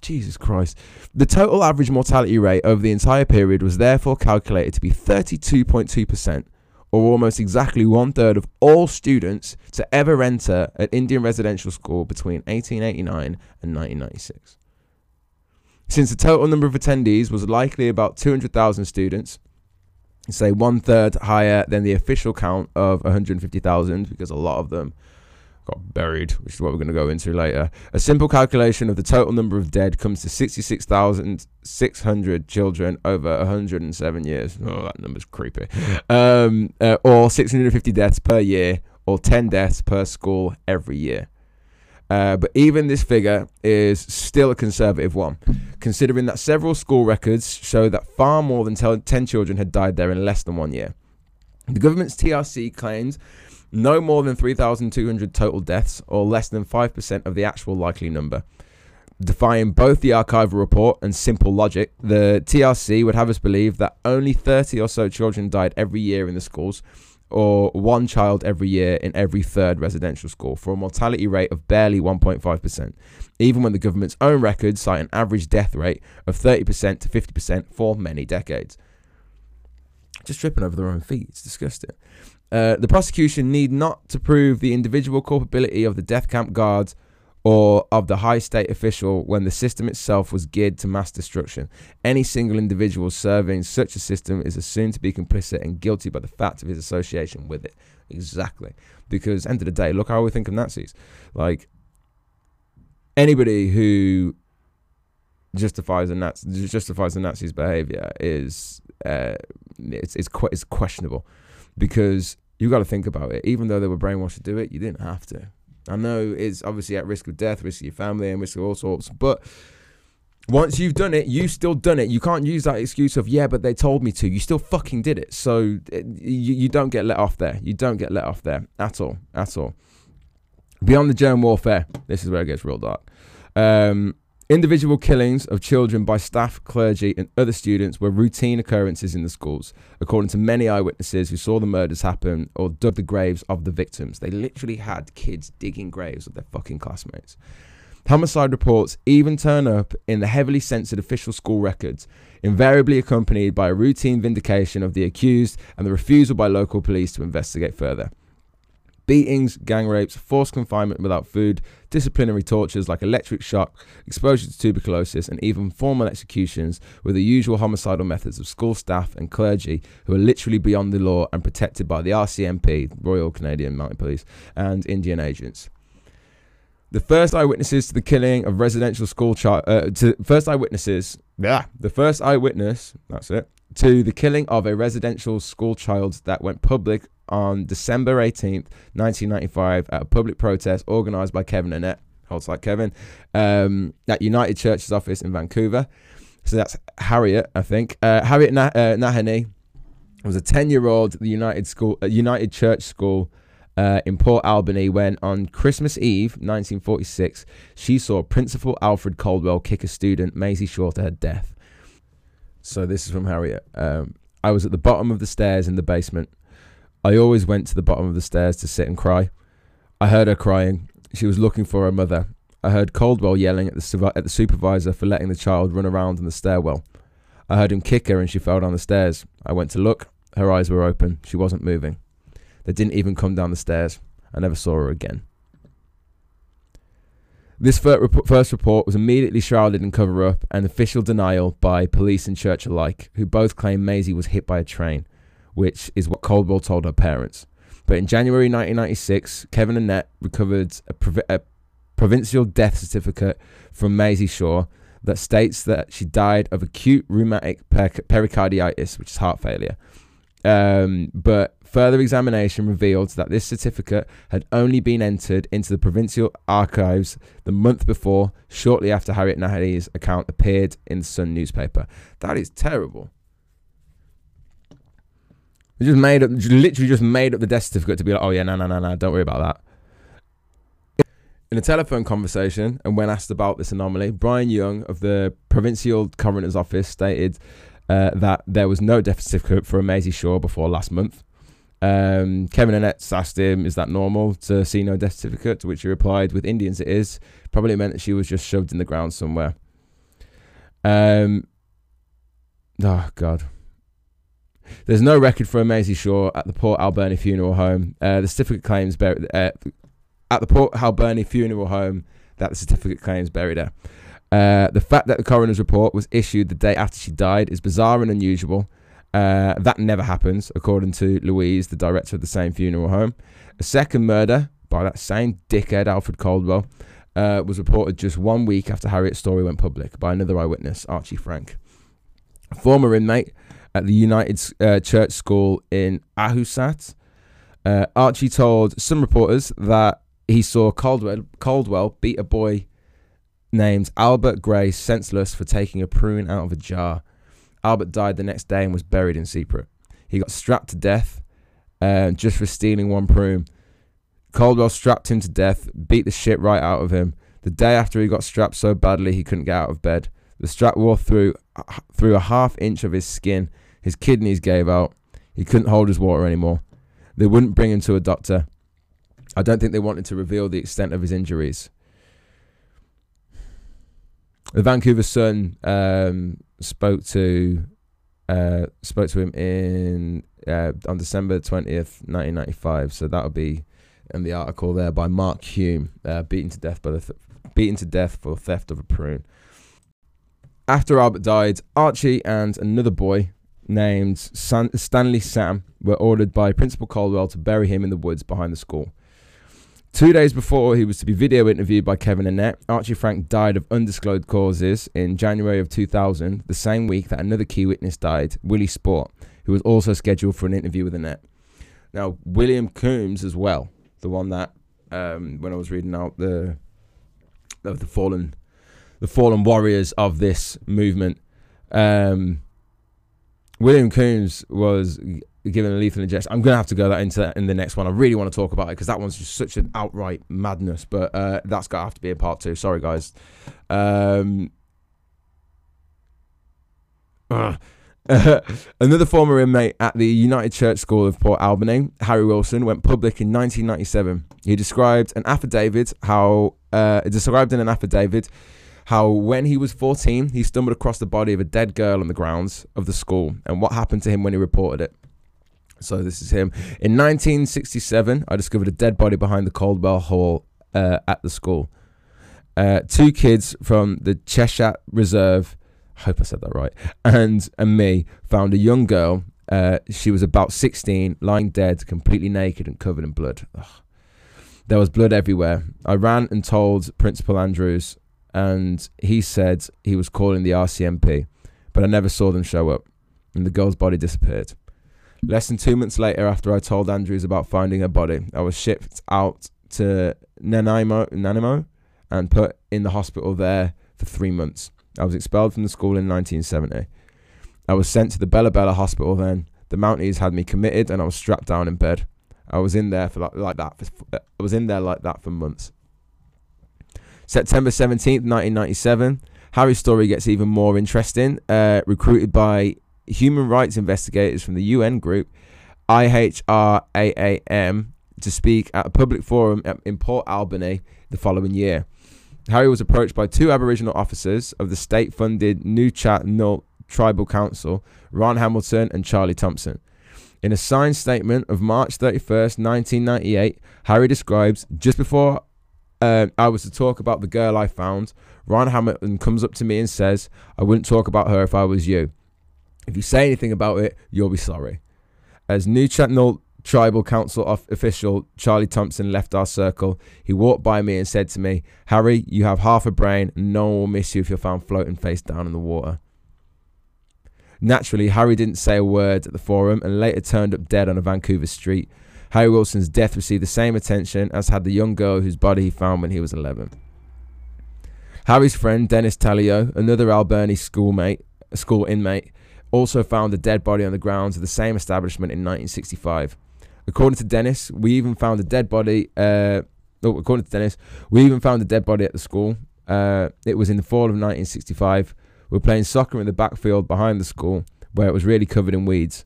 Jesus Christ. The total average mortality rate over the entire period was therefore calculated to be 32.2%, or almost exactly one third of all students to ever enter an Indian residential school between 1889 and 1996. Since the total number of attendees was likely about 200,000 students, say one third higher than the official count of 150,000 because a lot of them got buried, which is what we're going to go into later. A simple calculation of the total number of dead comes to 66,600 children over 107 years. Oh, that number's creepy. Um, uh, or 650 deaths per year, or 10 deaths per school every year. Uh, but even this figure is still a conservative one, considering that several school records show that far more than 10 children had died there in less than one year. The government's TRC claims no more than 3,200 total deaths, or less than 5% of the actual likely number. Defying both the archival report and simple logic, the TRC would have us believe that only 30 or so children died every year in the schools, or one child every year in every third residential school for a mortality rate of barely 1.5%, even when the government's own records cite an average death rate of 30% to 50% for many decades. Just tripping over their own feet, it's disgusting. Uh, the prosecution need not to prove the individual culpability of the death camp guards or of the high state official when the system itself was geared to mass destruction. Any single individual serving such a system is assumed to be complicit and guilty by the fact of his association with it. Exactly. Because end of the day, look how we think of Nazis. Like anybody who justifies the Nazi, justifies the Nazis' behavior is uh, it's it's, qu- it's questionable because you got to think about it. Even though they were brainwashed to do it, you didn't have to. I know it's obviously at risk of death, risk of your family, and risk of all sorts. But once you've done it, you've still done it. You can't use that excuse of yeah, but they told me to. You still fucking did it. So it, you, you don't get let off there. You don't get let off there at all, at all. Beyond the germ warfare, this is where it gets real dark. Um, Individual killings of children by staff, clergy, and other students were routine occurrences in the schools, according to many eyewitnesses who saw the murders happen or dug the graves of the victims. They literally had kids digging graves of their fucking classmates. Homicide reports even turn up in the heavily censored official school records, invariably accompanied by a routine vindication of the accused and the refusal by local police to investigate further. Beatings, gang rapes, forced confinement without food, disciplinary tortures like electric shock, exposure to tuberculosis, and even formal executions were the usual homicidal methods of school staff and clergy who are literally beyond the law and protected by the RCMP, Royal Canadian Mounted Police, and Indian agents. The first eyewitnesses to the killing of residential school child, uh, to first eyewitnesses, yeah, the first eyewitness, that's it, to the killing of a residential school child that went public on December 18th, 1995, at a public protest organised by Kevin Annett, holds like Kevin, um, at United Church's office in Vancouver. So that's Harriet, I think. Uh, Harriet nah- uh, Nahanee was a 10 year old at the United, school, uh, United Church School uh, in Port Alberni when, on Christmas Eve, 1946, she saw Principal Alfred Caldwell kick a student, Maisie Shaw, to her death. So this is from Harriet. Um, I was at the bottom of the stairs in the basement. I always went to the bottom of the stairs to sit and cry. I heard her crying. She was looking for her mother. I heard Caldwell yelling at the, at the supervisor for letting the child run around in the stairwell. I heard him kick her and she fell down the stairs. I went to look. Her eyes were open. She wasn't moving. They didn't even come down the stairs. I never saw her again. This first report was immediately shrouded in cover up and official denial by police and church alike, who both claimed Maisie was hit by a train which is what Caldwell told her parents. But in January 1996, Kevin Annett recovered a, a provincial death certificate from Maisie Shaw that states that she died of acute rheumatic per- pericarditis, which is heart failure. Um, but further examination revealed that this certificate had only been entered into the provincial archives the month before, shortly after Harriet Nahanee's account appeared in the Sun newspaper. That is terrible. Just made up, literally just made up the death certificate to be like, oh yeah, no, no, no, no, don't worry about that. In a telephone conversation, and when asked about this anomaly, Brian Young of the Provincial Coroner's Office stated uh, that there was no death certificate for Maisie Shaw before last month. Um, Kevin Annett asked him, "Is that normal to see no death certificate?" To which he replied, "With Indians, it is. Probably meant that she was just shoved in the ground somewhere." Um, oh God. There's no record for Maisie Shaw at the Port Alberni Funeral Home. Uh, the certificate claims buried uh, at the Port Alberni Funeral Home that the certificate claims buried her. Uh, the fact that the coroner's report was issued the day after she died is bizarre and unusual. Uh, that never happens, according to Louise, the director of the same funeral home. A second murder by that same dickhead, Alfred Caldwell, uh, was reported just one week after Harriet's story went public by another eyewitness, Archie Frank. A former inmate at the United uh, Church School in Ahousaht, uh, Archie told some reporters that he saw Caldwell, Caldwell beat a boy named Albert Gray senseless for taking a prune out of a jar. Albert died the next day and was buried in secret. He got strapped to death uh, just for stealing one prune. Caldwell strapped him to death, beat the shit right out of him. The day after he got strapped so badly he couldn't get out of bed. The strap wore through through a half inch of his skin. His kidneys gave out. He couldn't hold his water anymore. They wouldn't bring him to a doctor. I don't think they wanted to reveal the extent of his injuries. The Vancouver Sun um, spoke to uh, spoke to him in uh, on December twentieth, nineteen ninety five. So that'll be in the article there by Mark Hume, uh, beaten to death by the th- beaten to death for theft of a prune. After Albert died, Archie and another boy named San- Stanley Sam were ordered by Principal Caldwell to bury him in the woods behind the school. Two days before he was to be video interviewed by Kevin Annett, Archie Frank died of undisclosed causes in January of 2000, the same week that another key witness died, Willie Sport, who was also scheduled for an interview with Annett. Now, William Coombs as well, the one that um, when I was reading out the of the fallen the fallen warriors of this movement, um, William Coombs was given a lethal injection. I'm gonna have to go that into that in the next one. I really want to talk about it because that one's just such an outright madness. But uh, that's gonna have to be a part two. Sorry, guys. Um, (laughs) another former inmate at the United Church School of Port Alberni, Harry Wilson, went public in 1997. He described an affidavit how uh, described in an affidavit how when he was 14, he stumbled across the body of a dead girl on the grounds of the school and what happened to him when he reported it. So this is him. In 1967, I discovered a dead body behind the Caldwell Hall uh, at the school. Uh, two kids from the Cheshire Reserve, I hope I said that right, and and me found a young girl. Uh, she was about 16, lying dead, completely naked and covered in blood. Ugh. There was blood everywhere. I ran and told Principal Andrews, and he said he was calling the RCMP, but I never saw them show up, and the girl's body disappeared. Less than two months later, after I told Andrews about finding her body, I was shipped out to Nanaimo, Nanaimo and put in the hospital there for three months. I was expelled from the school in 1970. I was sent to the Bella Bella hospital then. The Mounties had me committed and I was strapped down in bed. I was in there for like, like that. For, uh, I was in there like that for months. September 17th, 1997. Harry's story gets even more interesting. Uh, recruited by human rights investigators from the UN group IHRAAM to speak at a public forum in Port Alberni the following year. Harry was approached by two Aboriginal officers of the state funded Nuu-chah-nulth Tribal Council, Ron Hamilton and Charlie Thompson. In a signed statement of March 31st, 1998, Harry describes just before uh, I was to talk about the girl I found, Ron Hamilton comes up to me and says, I wouldn't talk about her if I was you. If you say anything about it, you'll be sorry. As Nuu-chah-nulth Tribal Council official Charlie Thompson left our circle, he walked by me and said to me, Harry, you have half a brain, no one will miss you if you're found floating face down in the water. Naturally, Harry didn't say a word at the forum and later turned up dead on a Vancouver street. Harry Wilson's death received the same attention as had the young girl whose body he found when he was 11. Harry's friend Dennis Tallio, another Alberni schoolmate, school inmate, also found a dead body on the grounds of the same establishment in 1965. According to Dennis, we even found a dead body. Uh, oh, according to Dennis, we even found a dead body at the school. Uh, it was in the fall of 1965. We were playing soccer in the backfield behind the school, where it was really covered in weeds.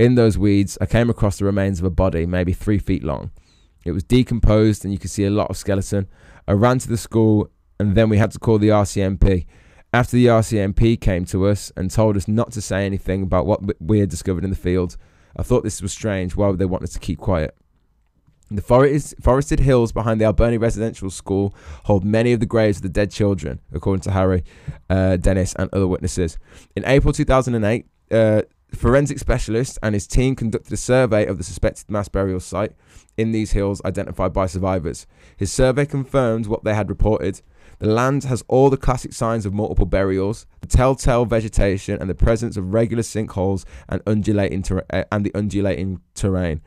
In those weeds, I came across the remains of a body, maybe three feet long. It was decomposed, and you could see a lot of skeleton. I ran to the school, and then we had to call the RCMP. After the RCMP came to us and told us not to say anything about what we had discovered in the field, I thought this was strange. Why would they want us to keep quiet? The forest, forested hills behind the Alberni Residential School hold many of the graves of the dead children, according to Harry, uh, Dennis, and other witnesses. In April 2008, uh, forensic specialist and his team conducted a survey of the suspected mass burial site in these hills identified by survivors. His survey confirmed what they had reported. The land has all the classic signs of multiple burials, the telltale vegetation, and the presence of regular sinkholes and undulating ter- uh, and the undulating terrain.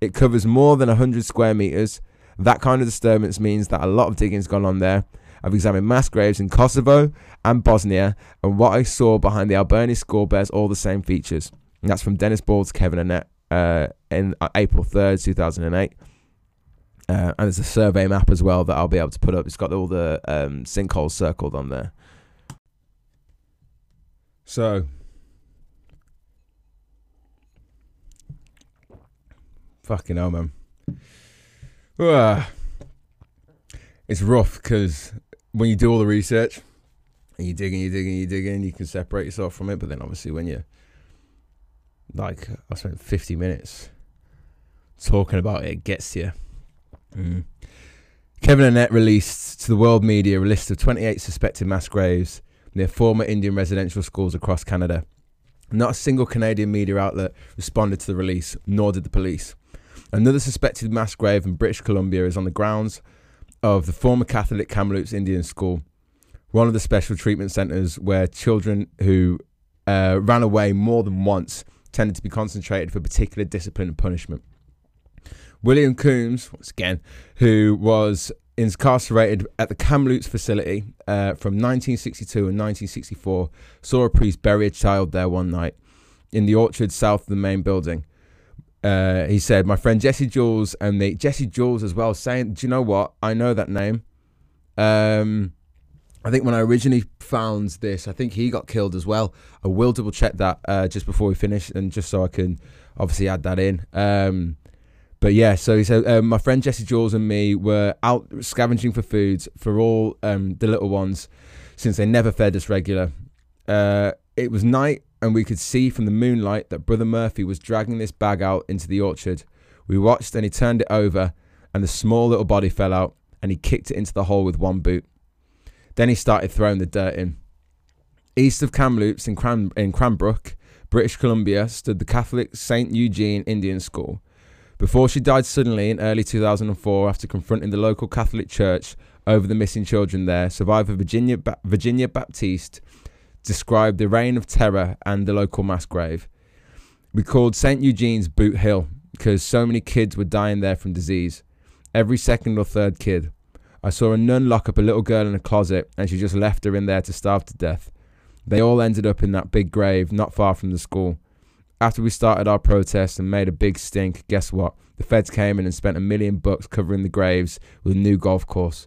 It covers more than 100 square meters. That kind of disturbance means that a lot of digging's gone on there. I've examined mass graves in Kosovo and Bosnia, and what I saw behind the Alberni skull bears all the same features. And that's from Dennis Balds, Kevin Annett, uh, in uh, April 3rd, 2008. Uh, and there's a survey map as well that I'll be able to put up. It's got all the um, sinkholes circled on there. So, fucking hell, man. Uh, (sighs) it's rough because when you do all the research and you dig and you dig and you dig in, you can separate yourself from it. But then obviously when you like, I spent 50 minutes talking about it, it gets to you. Mm. Kevin Annett released to the world media a list of 28 suspected mass graves near former Indian residential schools across Canada. Not a single Canadian media outlet responded to the release, nor did the police. Another suspected mass grave in British Columbia is on the grounds of the former Catholic Kamloops Indian School, one of the special treatment centres where children who uh, ran away more than once tended to be concentrated for particular discipline and punishment. William Coombs, once again, who was incarcerated at the Kamloops facility uh, from 1962 and 1964, saw a priest bury a child there one night in the orchard south of the main building. Uh, he said, My friend Jesse Jules and me, Jesse Jules as well, saying, Do you know what? I know that name. Um, I think when I originally found this, I think he got killed as well. I will double check that uh, just before we finish, and just so I can obviously add that in. Um, but yeah, so he said, um, my friend Jesse Jules and me were out scavenging for foods for all um, the little ones since they never fed us regular. Uh, it was night, and we could see from the moonlight that Brother Murphy was dragging this bag out into the orchard. We watched, and he turned it over, and the small little body fell out, and he kicked it into the hole with one boot. Then he started throwing the dirt in. East of Kamloops in, Cran- in Cranbrook, British Columbia, stood the Catholic St. Eugene Indian School. Before she died suddenly in early 2004 after confronting the local Catholic Church over the missing children there, survivor Virginia, ba- Virginia Baptiste described the reign of terror and the local mass grave. We called St. Eugene's Boot Hill because so many kids were dying there from disease. Every second or third kid. I saw a nun lock up a little girl in a closet and she just left her in there to starve to death. They all ended up in that big grave not far from the school. After we started our protest and made a big stink, guess what? The feds came in and spent a million bucks covering the graves with a new golf course.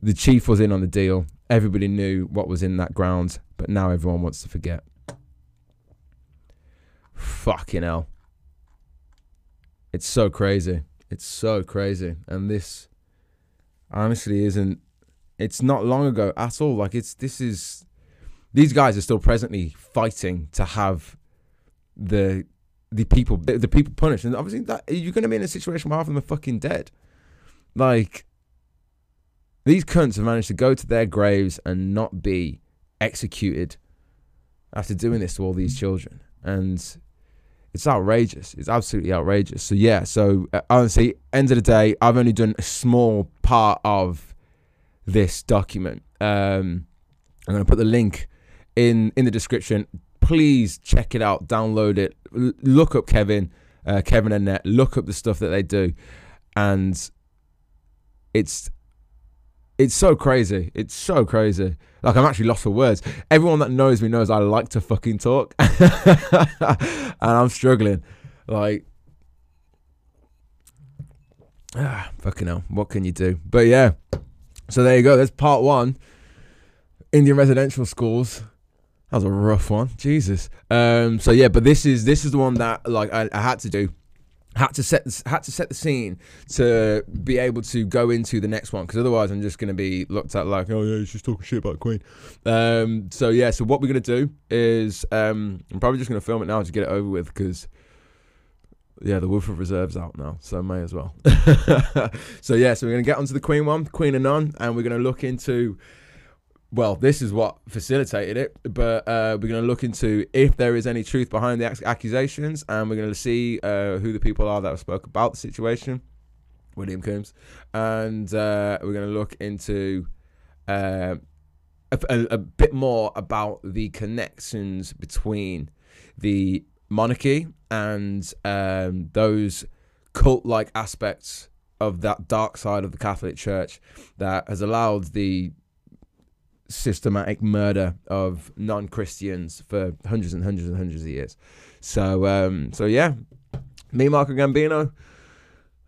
The chief was in on the deal. Everybody knew what was in that ground, but now everyone wants to forget. Fucking hell. It's so crazy. It's so crazy. And this honestly isn't it's not long ago at all. Like it's this is these guys are still presently fighting to have the the people the, the people punished, and obviously that you're to be in a situation where half of them are fucking dead. Like these cunts have managed to go to their graves and not be executed after doing this to all these children, and it's outrageous. It's absolutely outrageous. So yeah. So uh, honestly, end of the day, I've only done a small part of this document. Um, I'm going to put the link in in the description please check it out, download it, L- look up Kevin, uh, Kevin Net. look up the stuff that they do, and it's it's so crazy. It's so crazy. Like I'm actually lost for words. Everyone that knows me knows I like to fucking talk, (laughs) and I'm struggling. Like, ah, fucking hell. What can you do? But yeah. So there you go. There's part one. Indian residential schools. That was a rough one, Jesus. Um, so yeah, but this is this is the one that like I, I had to do, had to set the, had to set the scene to be able to go into the next one because otherwise I'm just gonna be looked at like oh yeah, she's talking shit about the Queen. Um, so yeah, so what we're gonna do is um, I'm probably just gonna film it now to get it over with because yeah, the Wolf of Reserve's out now, so I may as well. (laughs) so yeah, so we're gonna get onto the Queen one, Queen and None, and we're gonna look into well, this is what facilitated it, but uh, we're going to look into if there is any truth behind the accusations, and we're going to see uh, who the people are that spoke about the situation, William Coombs, and uh, we're going to look into uh, a, a, a, bit more about the connections between the monarchy and um, those cult-like aspects of that dark side of the Catholic Church that has allowed the systematic murder of non-Christians for hundreds and hundreds and hundreds of years. So, um, so yeah, me, Marco Gambino.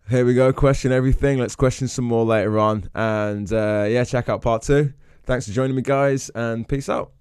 Here we go. Question everything. Let's question some more later on. And uh, yeah, check out part two. Thanks for joining me, guys, and peace out.